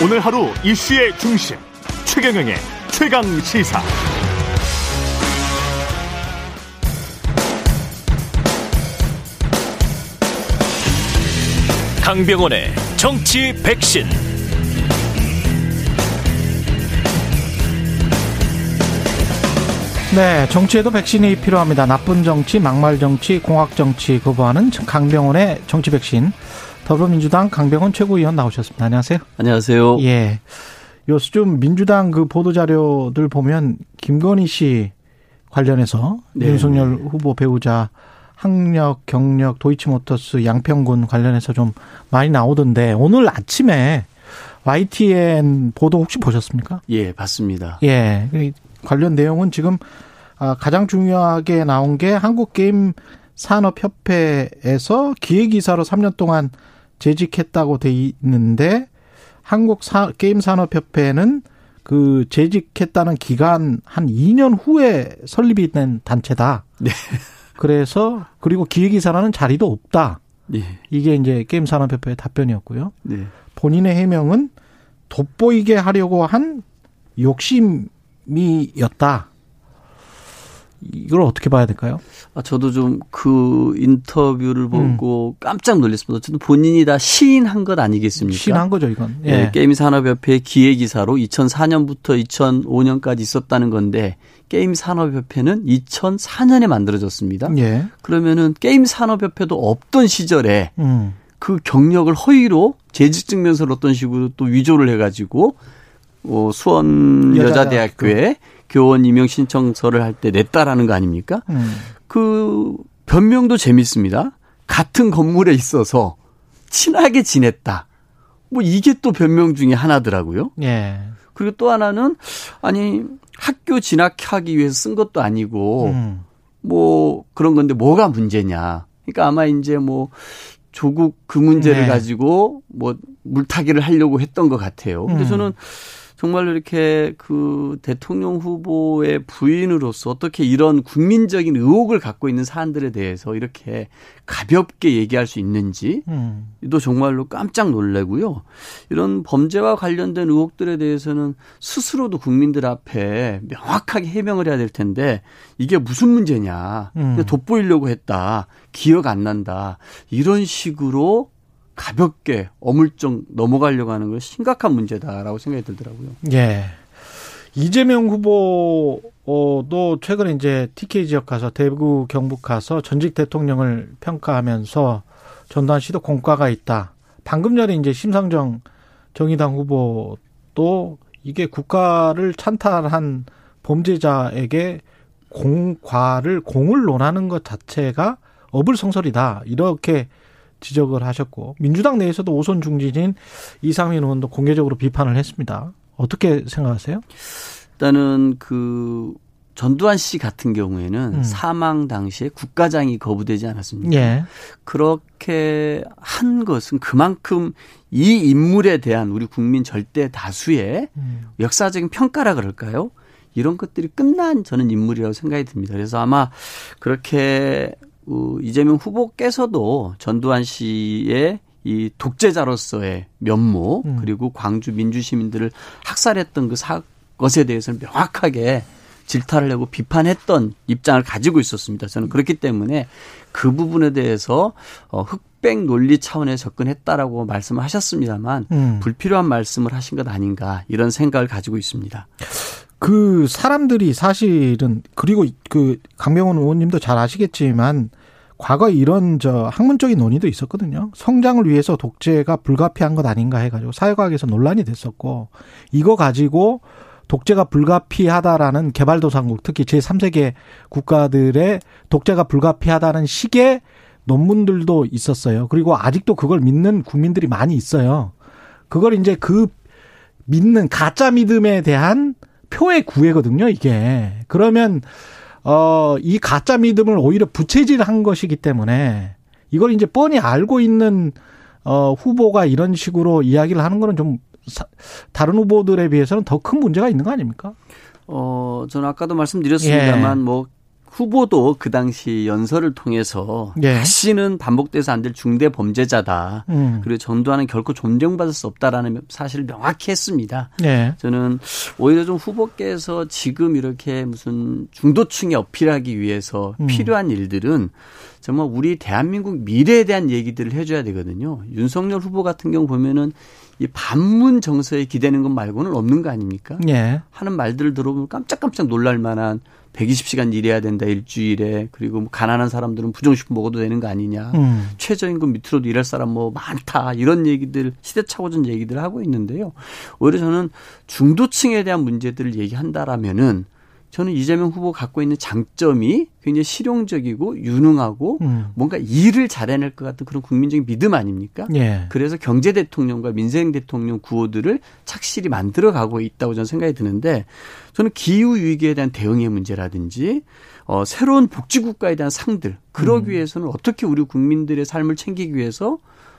오늘 하루 이슈의 중심 최경영의 최강 시사. 강병원의 정치 백신. 네, 정치에도 백신이 필요합니다. 나쁜 정치, 막말 정치, 공학 정치 거부하는 강병원의 정치 백신. 더불어민주당 강병원 최고위원 나오셨습니다. 안녕하세요. 안녕하세요. 예. 요즘 민주당 그 보도 자료들 보면 김건희 씨 관련해서 네. 윤석열 후보 배우자 학력, 경력, 도이치모터스, 양평군 관련해서 좀 많이 나오던데 오늘 아침에 YTN 보도 혹시 보셨습니까? 예, 봤습니다. 예. 관련 내용은 지금 아, 가장 중요하게 나온 게 한국게임 산업협회에서 기획이사로 3년 동안 재직했다고 돼 있는데 한국 사, 게임 산업 협회는 그 재직했다는 기간 한 2년 후에 설립이 된 단체다. 네. 그래서 그리고 기획이사라는 자리도 없다. 네. 이게 이제 게임 산업 협회의 답변이었고요. 네. 본인의 해명은 돋보이게 하려고 한 욕심이었다. 이걸 어떻게 봐야 될까요? 아, 저도 좀 그 인터뷰를 보고 음. 깜짝 놀랐습니다. 어쨌든 본인이 다 시인한 것 아니겠습니까? 시인한 거죠, 이건. 예. 네, 게임 산업협회 기획이사로 2004년부터 2005년까지 있었다는 건데 게임 산업협회는 2004년에 만들어졌습니다. 예. 그러면은 게임 산업협회도 없던 시절에 음. 그 경력을 허위로 재직증명서를 어떤 식으로 또 위조를 해가지고 어, 수원 여자대학교에 교 원 임용 신청서를 할 때 냈다라는 거 아닙니까? 음. 그 변명도 재밌습니다. 같은 건물에 있어서 친하게 지냈다. 뭐 이게 또 변명 중에 하나더라고요. 예. 그리고 또 하나는 아니 학교 진학하기 위해서 쓴 것도 아니고 음. 뭐 그런 건데 뭐가 문제냐. 그러니까 아마 이제 뭐 조국 그 문제를 네. 가지고 뭐 물타기를 하려고 했던 것 같아요. 근데 음. 저는 정말로 이렇게 그 대통령 후보의 부인으로서 어떻게 이런 국민적인 의혹을 갖고 있는 사안들에 대해서 이렇게 가볍게 얘기할 수 있는지 음. 또 정말로 깜짝 놀래고요. 이런 범죄와 관련된 의혹들에 대해서는 스스로도 국민들 앞에 명확하게 해명을 해야 될 텐데 이게 무슨 문제냐. 음. 돋보이려고 했다. 기억 안 난다. 이런 식으로 가볍게 어물쩍 넘어가려고 하는 건 심각한 문제다라고 생각이 들더라고요. 예. 이재명 후보도 최근에 이제 TK 지역 가서 대구 경북 가서 전직 대통령을 평가하면서 전두환 씨도 공과가 있다. 방금 전에 이제 심상정 정의당 후보도 이게 국가를 찬탈한 범죄자에게 공과를 공을 논하는 것 자체가 어불성설이다. 이렇게 지적을 하셨고 민주당 내에서도 오선 중진인 이상민 의원도 공개적으로 비판을 했습니다. 어떻게 생각하세요? 일단은 그 전두환 씨 같은 경우에는 음. 사망 당시에 국가장이 거부되지 않았습니까? 예. 그렇게 한 것은 그만큼 이 인물에 대한 우리 국민 절대 다수의 음. 역사적인 평가라 그럴까요? 이런 것들이 끝난 저는 인물이라고 생각이 듭니다. 그래서 아마 그렇게 어, 이재명 후보께서도 전두환 씨의 이 독재자로서의 면모 음. 그리고 광주 민주 시민들을 학살했던 그 사, 것에 대해서는 명확하게 질타를 하고 비판했던 입장을 가지고 있었습니다. 저는 그렇기 때문에 그 부분에 대해서 어, 흑백 논리 차원에 접근했다라고 말씀을 하셨습니다만 음. 불필요한 말씀을 하신 것 아닌가 이런 생각을 가지고 있습니다. 그 사람들이 사실은 그리고 그 강병원 의원님도 잘 아시겠지만 과거에 이런 저 학문적인 논의도 있었거든요. 성장을 위해서 독재가 불가피한 것 아닌가 해가지고 사회과학에서 논란이 됐었고 이거 가지고 독재가 불가피하다라는 개발도상국 특히 제3세계 국가들의 독재가 불가피하다는 식의 논문들도 있었어요. 그리고 아직도 그걸 믿는 국민들이 많이 있어요. 그걸 이제 그 믿는 가짜 믿음에 대한 표의 구애거든요, 이게. 그러면 어, 이 가짜 믿음을 오히려 부채질한 것이기 때문에 이걸 이제 뻔히 알고 있는 어, 후보가 이런 식으로 이야기를 하는 거는 좀 사, 다른 후보들에 비해서는 더 큰 문제가 있는 거 아닙니까? 어, 저는 아까도 말씀드렸습니다만 예. 뭐 후보도 그 당시 연설을 통해서 예. 다시는 반복돼서 안 될 중대 범죄자다. 음. 그리고 전두환은 결코 존경받을 수 없다라는 사실을 명확히 했습니다. 예. 저는 오히려 좀 후보께서 지금 이렇게 무슨 중도층에 어필하기 위해서 음. 필요한 일들은 정말 우리 대한민국 미래에 대한 얘기들을 해줘야 되거든요. 윤석열 후보 같은 경우 보면은 이 반문 정서에 기대는 것 말고는 없는 거 아닙니까? 예. 하는 말들을 들어보면 깜짝깜짝 놀랄 만한 120시간 일해야 된다 일주일에. 그리고 뭐 가난한 사람들은 부정식품 먹어도 되는 거 아니냐. 음. 최저임금 밑으로도 일할 사람 뭐 많다. 이런 얘기들 시대착오전 얘기들을 하고 있는데요. 오히려 저는 중도층에 대한 문제들을 얘기한다라면은 저는 이재명 후보 갖고 있는 장점이 굉장히 실용적이고 유능하고 음. 뭔가 일을 잘해낼 것 같은 그런 국민적인 믿음 아닙니까? 예. 그래서 경제 대통령과 민생 대통령 구호들을 착실히 만들어가고 있다고 저는 생각이 드는데 저는 기후 위기에 대한 대응의 문제라든지 어 새로운 복지 국가에 대한 상들 그러기 음. 위해서는 어떻게 우리 국민들의 삶을 챙기기 위해서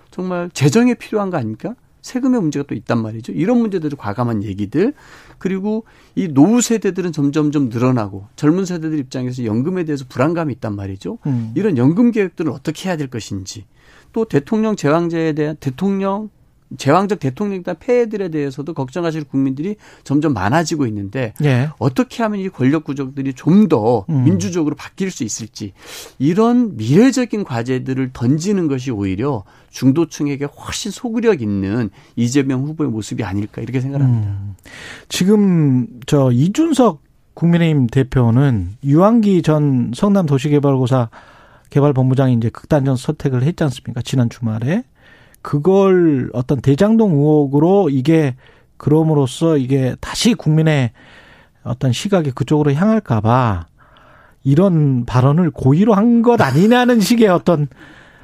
정말 재정이 필요한 거 아닙니까? 세금의 문제가 또 있단 말이죠. 이런 문제들을 과감한 얘기들 그리고 이 노후 세대들은 점점점 늘어나고 젊은 세대들 입장에서 연금에 대해서 불안감이 있단 말이죠. 음. 이런 연금 계획들을 어떻게 해야 될 것인지 또 대통령 제왕제에 대한 대통령 제왕적 대통령이나 폐해들에 대해서도 걱정하실 국민들이 점점 많아지고 있는데 예. 어떻게 하면 이 권력 구조들이 좀더 음. 민주적으로 바뀔 수 있을지 이런 미래적인 과제들을 던지는 것이 오히려 중도층에게 훨씬 소구력 있는 이재명 후보의 모습이 아닐까 이렇게 생각합니다. 음. 지금 저 이준석 국민의힘 대표는 유한기 전 성남 도시개발고사 개발본부장이 이제 극단적 선택을 했지 않습니까? 지난 주말에. 그걸 어떤 대장동 의혹으로 이게 그럼으로써 이게 다시 국민의 어떤 시각이 그쪽으로 향할까봐 이런 발언을 고의로 한 것 아니냐는 식의 어떤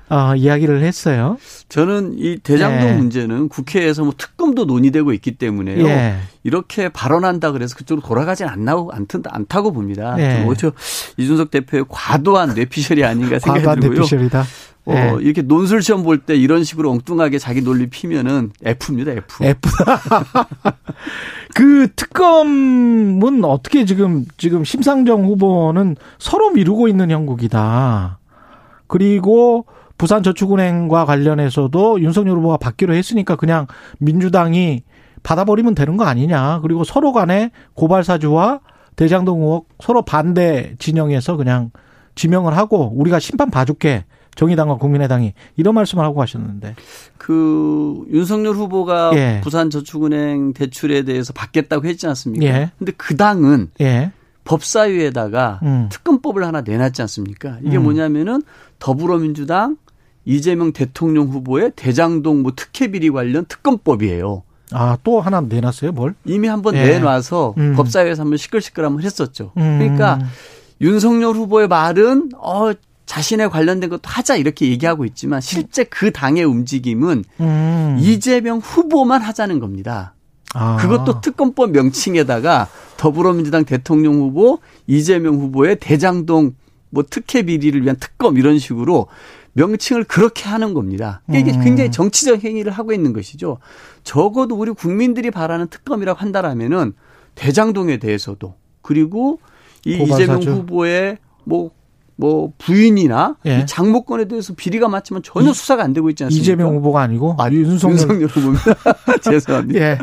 어, 이야기를 했어요. 저는 이 대장동 예. 문제는 국회에서 뭐 특검도 논의되고 있기 때문에요. 예. 이렇게 발언한다 그래서 그쪽으로 돌아가진 않나고 않다고 봅니다. 예. 오히려 이준석 대표의 과도한 뇌피셜이 아닌가 생각이 과도한 들고요. 뇌피셜이다. 어, 네. 이렇게 논술 시험 볼 때 이런 식으로 엉뚱하게 자기 논리 피면은 F입니다, F. F. 그 특검은 어떻게 지금, 지금 심상정 후보는 서로 미루고 있는 형국이다. 그리고 부산저축은행과 관련해서도 윤석열 후보가 받기로 했으니까 그냥 민주당이 받아버리면 되는 거 아니냐. 그리고 서로 간에 고발사주와 대장동 의혹 서로 반대 진영에서 그냥 지명을 하고 우리가 심판 봐줄게. 정의당과 국민의당이 이런 말씀을 하고 가셨는데. 그 윤석열 후보가 예. 부산저축은행 대출에 대해서 받겠다고 했지 않습니까? 예. 근데 그 당은 예. 법사위에다가 음. 특검법을 하나 내놨지 않습니까? 이게 음. 뭐냐면은 더불어민주당 이재명 대통령 후보의 대장동 뭐 특혜 비리 관련 특검법이에요. 아, 또 하나 내놨어요, 뭘? 이미 한번 예. 내놔서 음. 법사위에서 한번 시끌시끌하면 했었죠. 음. 그러니까 윤석열 후보의 말은 어 자신에 관련된 것도 하자 이렇게 얘기하고 있지만 실제 그 당의 움직임은 음. 이재명 후보만 하자는 겁니다. 아. 그것도 특검법 명칭에다가 더불어민주당 대통령 후보, 이재명 후보의 대장동 뭐 특혜 비리를 위한 특검 이런 식으로 명칭을 그렇게 하는 겁니다. 이게 음. 굉장히 정치적 행위를 하고 있는 것이죠. 적어도 우리 국민들이 바라는 특검이라고 한다라면은 대장동에 대해서도 그리고 이 이재명 후보의 뭐뭐 부인이나 예. 장모권에 대해서 비리가 맞지만 전혀 이, 수사가 안 되고 있지 않습니까? 이재명 후보가 아니고 아, 윤석열, 윤석열 후보입니다. 죄송합니다. 예.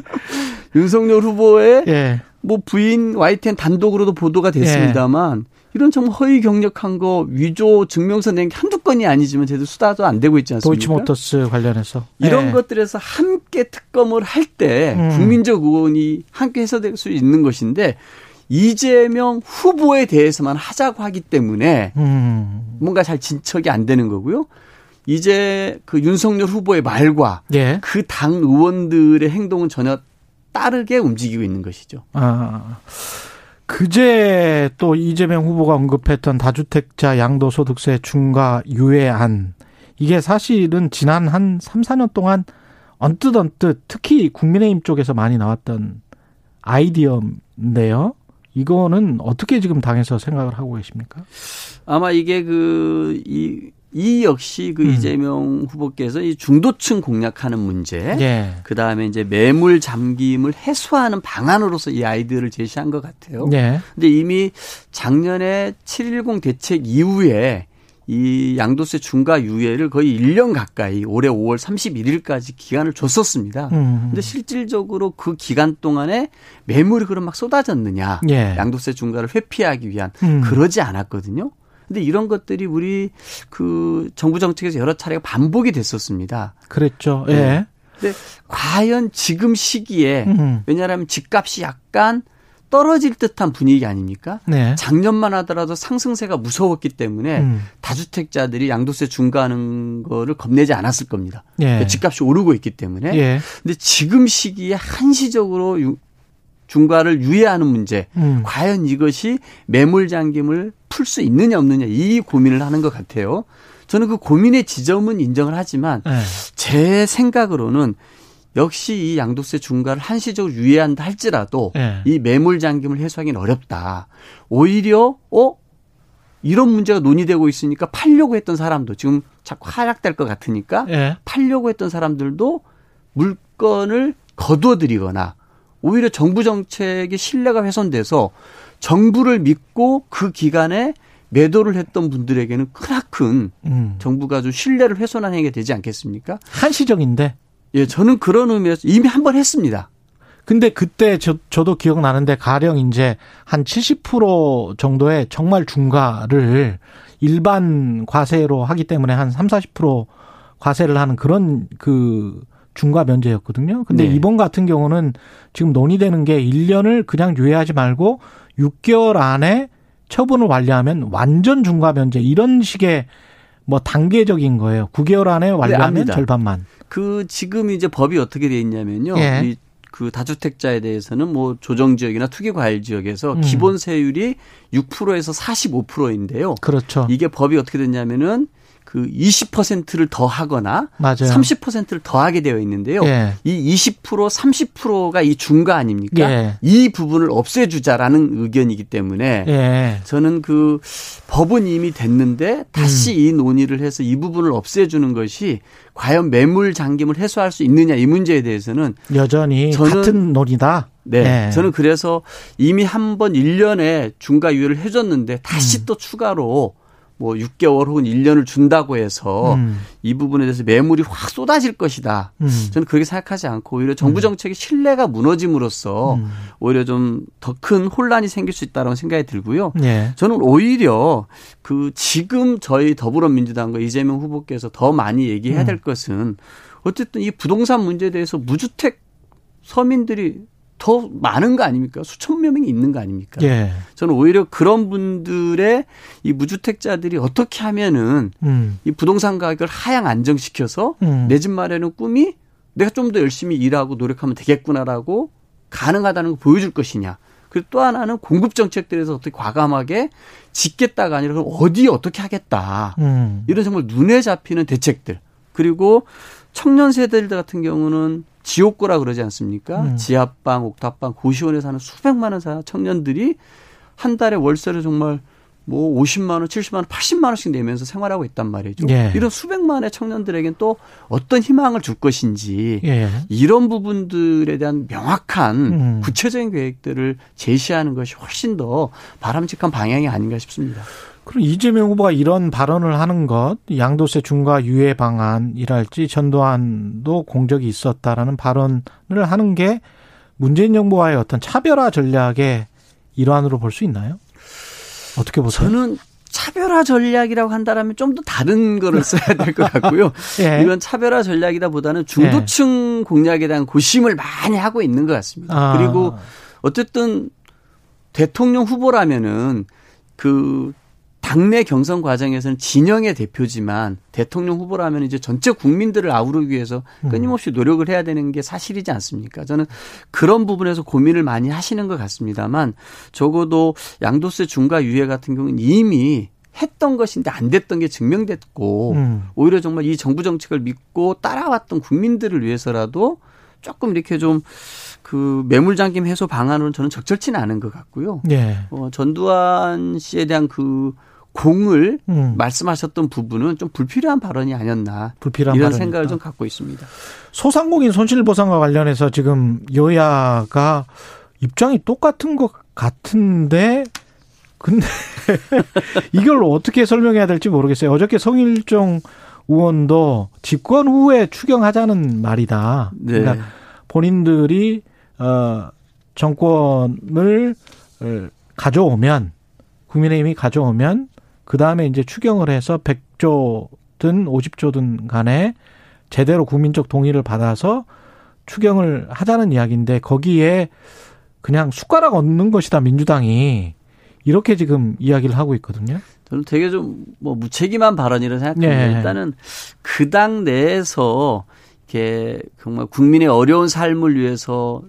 윤석열 후보의 예. 뭐 부인 YTN 단독으로도 보도가 됐습니다만 예. 이런 정말 허위 경력한 거 위조 증명서 낸 게 한두 건이 아니지만 제대로 수사도 안 되고 있지 않습니까? 도이치모터스 관련해서 이런 예. 것들에서 함께 특검을 할때 음. 국민적 의원이 함께 해서될 수 있는 것인데 이재명 후보에 대해서만 하자고 하기 때문에 음. 뭔가 잘 진척이 안 되는 거고요. 이제 그 윤석열 후보의 말과 예. 그당 의원들의 행동은 전혀 따르게 움직이고 있는 것이죠. 아. 그제 또 이재명 후보가 언급했던 다주택자 양도소득세 중과 유예안 이게 사실은 지난 한 3, 4년 동안 언뜻 언뜻 특히 국민의힘 쪽에서 많이 나왔던 아이디어인데요. 이거는 어떻게 지금 당에서 생각을 하고 계십니까? 아마 이게 그, 이, 이 역시 그 음. 이재명 후보께서 이 중도층 공략하는 문제, 예. 그 다음에 이제 매물 잠김을 해소하는 방안으로서 이 아이디어를 제시한 것 같아요. 예. 근데 이미 작년에 7.10 대책 이후에 이 양도세 중과 유예를 거의 1년 가까이 올해 5월 31일까지 기간을 줬었습니다. 음. 근데 실질적으로 그 기간 동안에 매물이 그럼 막 쏟아졌느냐. 예. 양도세 중과를 회피하기 위한 음. 그러지 않았거든요. 근데 이런 것들이 우리 그 정부 정책에서 여러 차례가 반복이 됐었습니다. 그랬죠. 예. 네. 근데 과연 지금 시기에 음. 왜냐하면 집값이 약간 떨어질 듯한 분위기 아닙니까? 네. 작년만 하더라도 상승세가 무서웠기 때문에 음. 다주택자들이 양도세 중과하는 거를 겁내지 않았을 겁니다. 예. 그러니까 집값이 오르고 있기 때문에. 예. 근데 지금 시기에 한시적으로 중과를 유예하는 문제, 음. 과연 이것이 매물 잠김을 풀 수 있느냐 없느냐 이 고민을 하는 것 같아요. 저는 그 고민의 지점은 인정을 하지만 네. 제 생각으로는 역시 이 양도세 중과를 한시적으로 유예한다 할지라도 네. 이 매물 잠김을 해소하기는 어렵다. 오히려 어 이런 문제가 논의되고 있으니까 팔려고 했던 사람도 지금 자꾸 하락될 것 같으니까 네. 팔려고 했던 사람들도 물건을 거두어들이거나 오히려 정부 정책의 신뢰가 훼손돼서 정부를 믿고 그 기간에 매도를 했던 분들에게는 크나큰 음. 정부가 좀 신뢰를 훼손한 행위가 되지 않겠습니까? 한시적인데. 예, 저는 그런 의미에서 이미 한 번 했습니다. 근데 그때 저, 저도 기억나는데 가령 이제 한 70% 정도의 정말 중과를 일반 과세로 하기 때문에 한 3, 40% 과세를 하는 그런 그 중과 면제였거든요. 근데 네. 이번 같은 경우는 지금 논의되는 게 1년을 그냥 유예하지 말고 6개월 안에 처분을 완료하면 완전 중과 면제 이런 식의 뭐 단계적인 거예요. 9개월 안에 네, 완료하면 네, 절반만. 그 지금 이제 법이 어떻게 돼 있냐면요. 예. 이그 다주택자에 대해서는 뭐 조정 지역이나 투기 과일 지역에서 음. 기본 세율이 6%에서 45%인데요. 그렇죠. 이게 법이 어떻게 됐냐면은 그 20%를 더 하거나 맞아요. 30%를 더 하게 되어 있는데요. 예. 이 20% 30%가 이 중과 아닙니까? 예. 이 부분을 없애 주자라는 의견이기 때문에 예. 저는 그 법은 이미 됐는데 다시 음. 이 논의를 해서 이 부분을 없애 주는 것이 과연 매물 잠김을 해소할 수 있느냐 이 문제에 대해서는 여전히 같은 논의다. 네. 네. 저는 그래서 이미 한 번 1년에 중과 유예를 해 줬는데 다시 음. 또 추가로 뭐 6개월 혹은 1년을 준다고 해서 음. 이 부분에 대해서 매물이 확 쏟아질 것이다. 음. 저는 그렇게 생각하지 않고 오히려 정부 음. 정책의 신뢰가 무너짐으로써 음. 오히려 좀 더 큰 혼란이 생길 수 있다라는 생각이 들고요. 네. 저는 오히려 그 지금 저희 더불어민주당과 이재명 후보께서 더 많이 얘기해야 될 음. 것은 어쨌든 이 부동산 문제에 대해서 무주택 서민들이 더 많은 거 아닙니까? 수천여 명이 있는 거 아닙니까? 예. 저는 오히려 그런 분들의 이 무주택자들이 어떻게 하면은 음. 이 부동산 가격을 하향 안정시켜서 음. 내집 마련의 꿈이 내가 좀 더 열심히 일하고 노력하면 되겠구나라고 가능하다는 걸 보여줄 것이냐. 그리고 또 하나는 공급 정책들에서 어떻게 과감하게 짓겠다가 아니라 그럼 어디 어떻게 하겠다. 음. 이런 정말 눈에 잡히는 대책들. 그리고 청년 세대들 같은 경우는 지옥고라 그러지 않습니까? 음. 지하방, 옥탑방, 고시원에 사는 수백만 원 청년들이 한 달에 월세를 정말 뭐 50만 원, 70만 원, 80만 원씩 내면서 생활하고 있단 말이죠. 예. 이런 수백만의 청년들에겐 또 어떤 희망을 줄 것인지 예. 이런 부분들에 대한 명확한 음. 구체적인 계획들을 제시하는 것이 훨씬 더 바람직한 방향이 아닌가 싶습니다. 그럼 이재명 후보가 이런 발언을 하는 것, 양도세 중과 유예 방안이랄지 전두환도 공적이 있었다라는 발언을 하는 게 문재인 정부와의 어떤 차별화 전략의 일환으로 볼 수 있나요? 어떻게 보세요? 저는 차별화 전략이라고 한다면 좀 더 다른 거를 써야 될 것 같고요. 예. 이건 차별화 전략이다보다는 중도층 예. 공략에 대한 고심을 많이 하고 있는 것 같습니다. 아. 그리고 어쨌든 대통령 후보라면은 그 당내 경선 과정에서는 진영의 대표지만 대통령 후보라면 이제 전체 국민들을 아우르기 위해서 음. 끊임없이 노력을 해야 되는 게 사실이지 않습니까? 저는 그런 부분에서 고민을 많이 하시는 것 같습니다만 적어도 양도세 중과 유예 같은 경우는 이미 했던 것인데 안 됐던 게 증명됐고 음. 오히려 정말 이 정부 정책을 믿고 따라왔던 국민들을 위해서라도 조금 이렇게 좀 그 매물 잠김 해소 방안으로는 저는 적절치는 않은 것 같고요. 예. 어, 전두환 씨에 대한 그 공을 음. 말씀하셨던 부분은 좀 불필요한 발언이 아니었나 불필요한 이런. 생각을 좀 갖고 있습니다. 소상공인 손실보상과 관련해서 지금 여야가 입장이 똑같은 것 같은데 근데 이걸 어떻게 설명해야 될지 모르겠어요. 어저께 성일종 의원도 집권 후에 추경하자는 말이다. 네. 그러니까 본인들이 어 정권을 어, 가져오면 국민의힘이 가져오면 그 다음에 이제 추경을 해서 100조든 50조든 간에 제대로 국민적 동의를 받아서 추경을 하자는 이야기인데 거기에 그냥 숟가락 얹는 것이다 민주당이 이렇게 지금 이야기를 하고 있거든요. 저는 되게 좀 뭐 무책임한 발언이라 생각합니다. 네. 일단은 그 당 내에서 이렇게 정말 국민의 어려운 삶을 위해서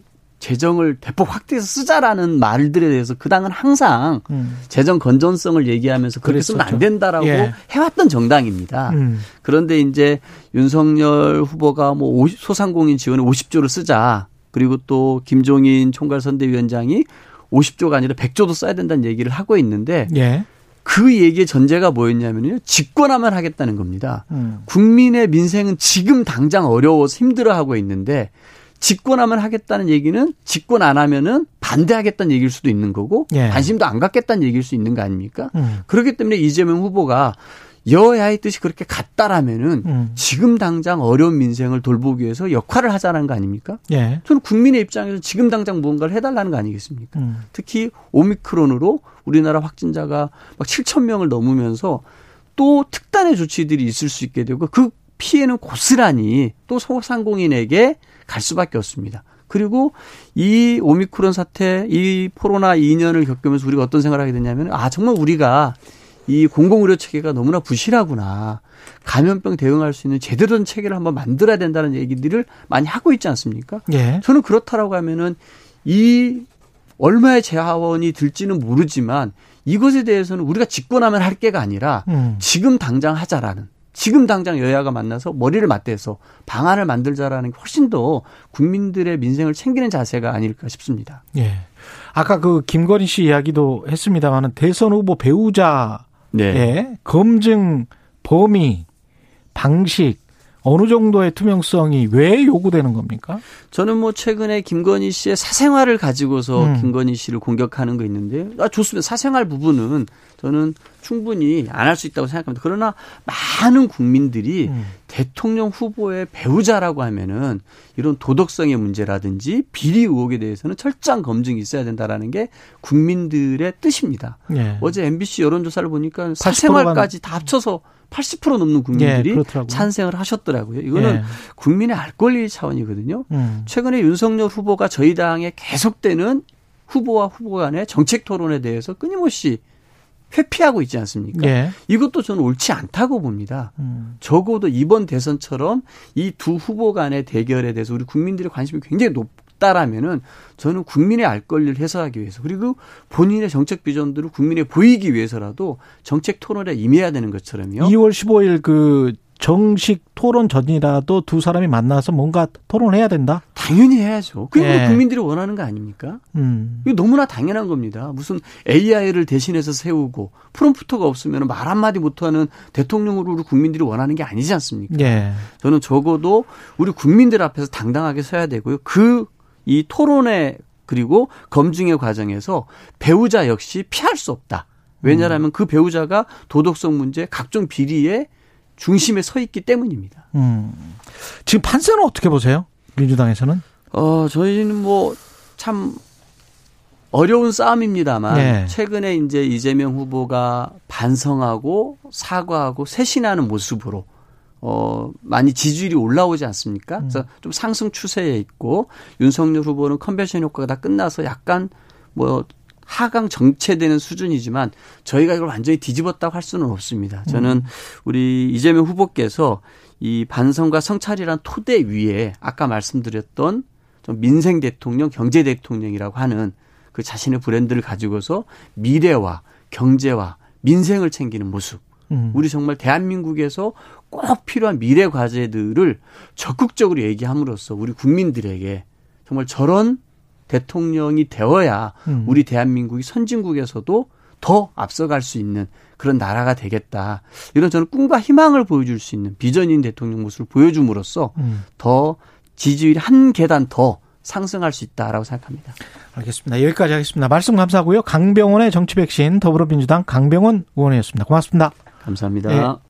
재정을 대폭 확대해서 쓰자라는 말들에 대해서 그 당은 항상 음. 재정 건전성을 얘기하면서 그렇게 쓰면 안 된다라고 예. 해왔던 정당입니다. 음. 그런데 이제 윤석열 후보가 뭐 50, 소상공인 지원에 50조를 쓰자. 그리고 또 김종인 총괄선대위원장이 50조가 아니라 100조도 써야 된다는 얘기를 하고 있는데 예. 그 얘기의 전제가 뭐였냐면요. 집권하면 하겠다는 겁니다. 음. 국민의 민생은 지금 당장 어려워서 힘들어하고 있는데 집권하면 하겠다는 얘기는 집권 안 하면은 반대하겠다는 얘기일 수도 있는 거고 예. 관심도 안 갖겠다는 얘기일 수 있는 거 아닙니까? 음. 그렇기 때문에 이재명 후보가 여야의 뜻이 그렇게 같다라면은 음. 지금 당장 어려운 민생을 돌보기 위해서 역할을 하자는 거 아닙니까? 예. 저는 국민의 입장에서 지금 당장 무언가를 해달라는 거 아니겠습니까? 음. 특히 오미크론으로 우리나라 확진자가 막 7천 명을 넘으면서 또 특단의 조치들이 있을 수 있게 되고 그 피해는 고스란히 또 소상공인에게 갈 수밖에 없습니다. 그리고 이 오미크론 사태, 이 코로나 2년을 겪으면서 우리가 어떤 생각을 하게 됐냐면, 아, 정말 우리가 이 공공의료 체계가 너무나 부실하구나. 감염병 대응할 수 있는 제대로 된 체계를 한번 만들어야 된다는 얘기들을 많이 하고 있지 않습니까? 예. 저는 그렇다라고 하면은 이 얼마의 재화원이 들지는 모르지만 이것에 대해서는 우리가 집권하면 할 게가 아니라 음. 지금 당장 하자라는 지금 당장 여야가 만나서 머리를 맞대서 방안을 만들자라는 게 훨씬 더 국민들의 민생을 챙기는 자세가 아닐까 싶습니다. 예. 아까 그 김건희 씨 이야기도 했습니다만은 대선 후보 배우자의 네. 검증 범위, 방식 어느 정도의 투명성이 왜 요구되는 겁니까? 저는 뭐 최근에 김건희 씨의 사생활을 가지고서 음. 김건희 씨를 공격하는 거 있는데, 아, 좋습니다. 사생활 부분은 저는 충분히 안 할 수 있다고 생각합니다. 그러나 많은 국민들이 음. 대통령 후보의 배우자라고 하면은 이런 도덕성의 문제라든지 비리 의혹에 대해서는 철저한 검증이 있어야 된다라는 게 국민들의 뜻입니다. 예. 어제 MBC 여론조사를 보니까 사생활까지 다 합쳐서 80% 넘는 국민들이 예, 찬성을 하셨더라고요. 이거는 예. 국민의 알 권리 차원이거든요. 음. 최근에 윤석열 후보가 저희 당에 계속되는 후보와 후보 간의 정책 토론에 대해서 끊임없이 회피하고 있지 않습니까? 예. 이것도 저는 옳지 않다고 봅니다. 음. 적어도 이번 대선처럼 이 두 후보 간의 대결에 대해서 우리 국민들의 관심이 굉장히 높 다라면은 저는 국민의 알 권리를 해소하기 위해서 그리고 본인의 정책 비전들을 국민에 보이기 위해서라도 정책 토론에 임해야 되는 것처럼요. 2월 15일 그 정식 토론 전이라도 두 사람이 만나서 뭔가 토론을 해야 된다? 당연히 해야죠. 그게 네. 국민들이 원하는 거 아닙니까? 음. 이거 너무나 당연한 겁니다. 무슨 AI를 대신해서 세우고 프롬프터가 없으면 말 한마디 못하는 대통령으로 국민들이 원하는 게 아니지 않습니까? 네. 저는 적어도 우리 국민들 앞에서 당당하게 서야 되고요. 그 이 토론회 그리고 검증의 과정에서 배우자 역시 피할 수 없다. 왜냐하면 음. 그 배우자가 도덕성 문제, 각종 비리에 중심에 서 있기 때문입니다. 음. 지금 판세는 어떻게 보세요? 민주당에서는? 어, 저희는 뭐 참 어려운 싸움입니다만 네. 최근에 이제 이재명 후보가 반성하고 사과하고 쇄신하는 모습으로 어, 많이 지지율이 올라오지 않습니까? 음. 그래서 좀 상승 추세에 있고 윤석열 후보는 컨벤션 효과가 다 끝나서 약간 뭐 하강 정체되는 수준이지만 저희가 이걸 완전히 뒤집었다고 할 수는 없습니다. 저는 음. 우리 이재명 후보께서 이 반성과 성찰이란 토대 위에 아까 말씀드렸던 좀 민생 대통령, 경제 대통령이라고 하는 그 자신의 브랜드를 가지고서 미래와 경제와 민생을 챙기는 모습. 음. 우리 정말 대한민국에서 꼭 필요한 미래 과제들을 적극적으로 얘기함으로써 우리 국민들에게 정말 저런 대통령이 되어야 음. 우리 대한민국이 선진국에서도 더 앞서갈 수 있는 그런 나라가 되겠다. 이런 저는 꿈과 희망을 보여줄 수 있는 비전인 대통령 모습을 보여줌으로써 음. 더 지지율이 한 계단 더 상승할 수 있다라고 생각합니다. 알겠습니다. 여기까지 하겠습니다. 말씀 감사하고요. 강병원의 정치 백신 더불어민주당 강병원 의원이었습니다. 고맙습니다. 감사합니다. 네.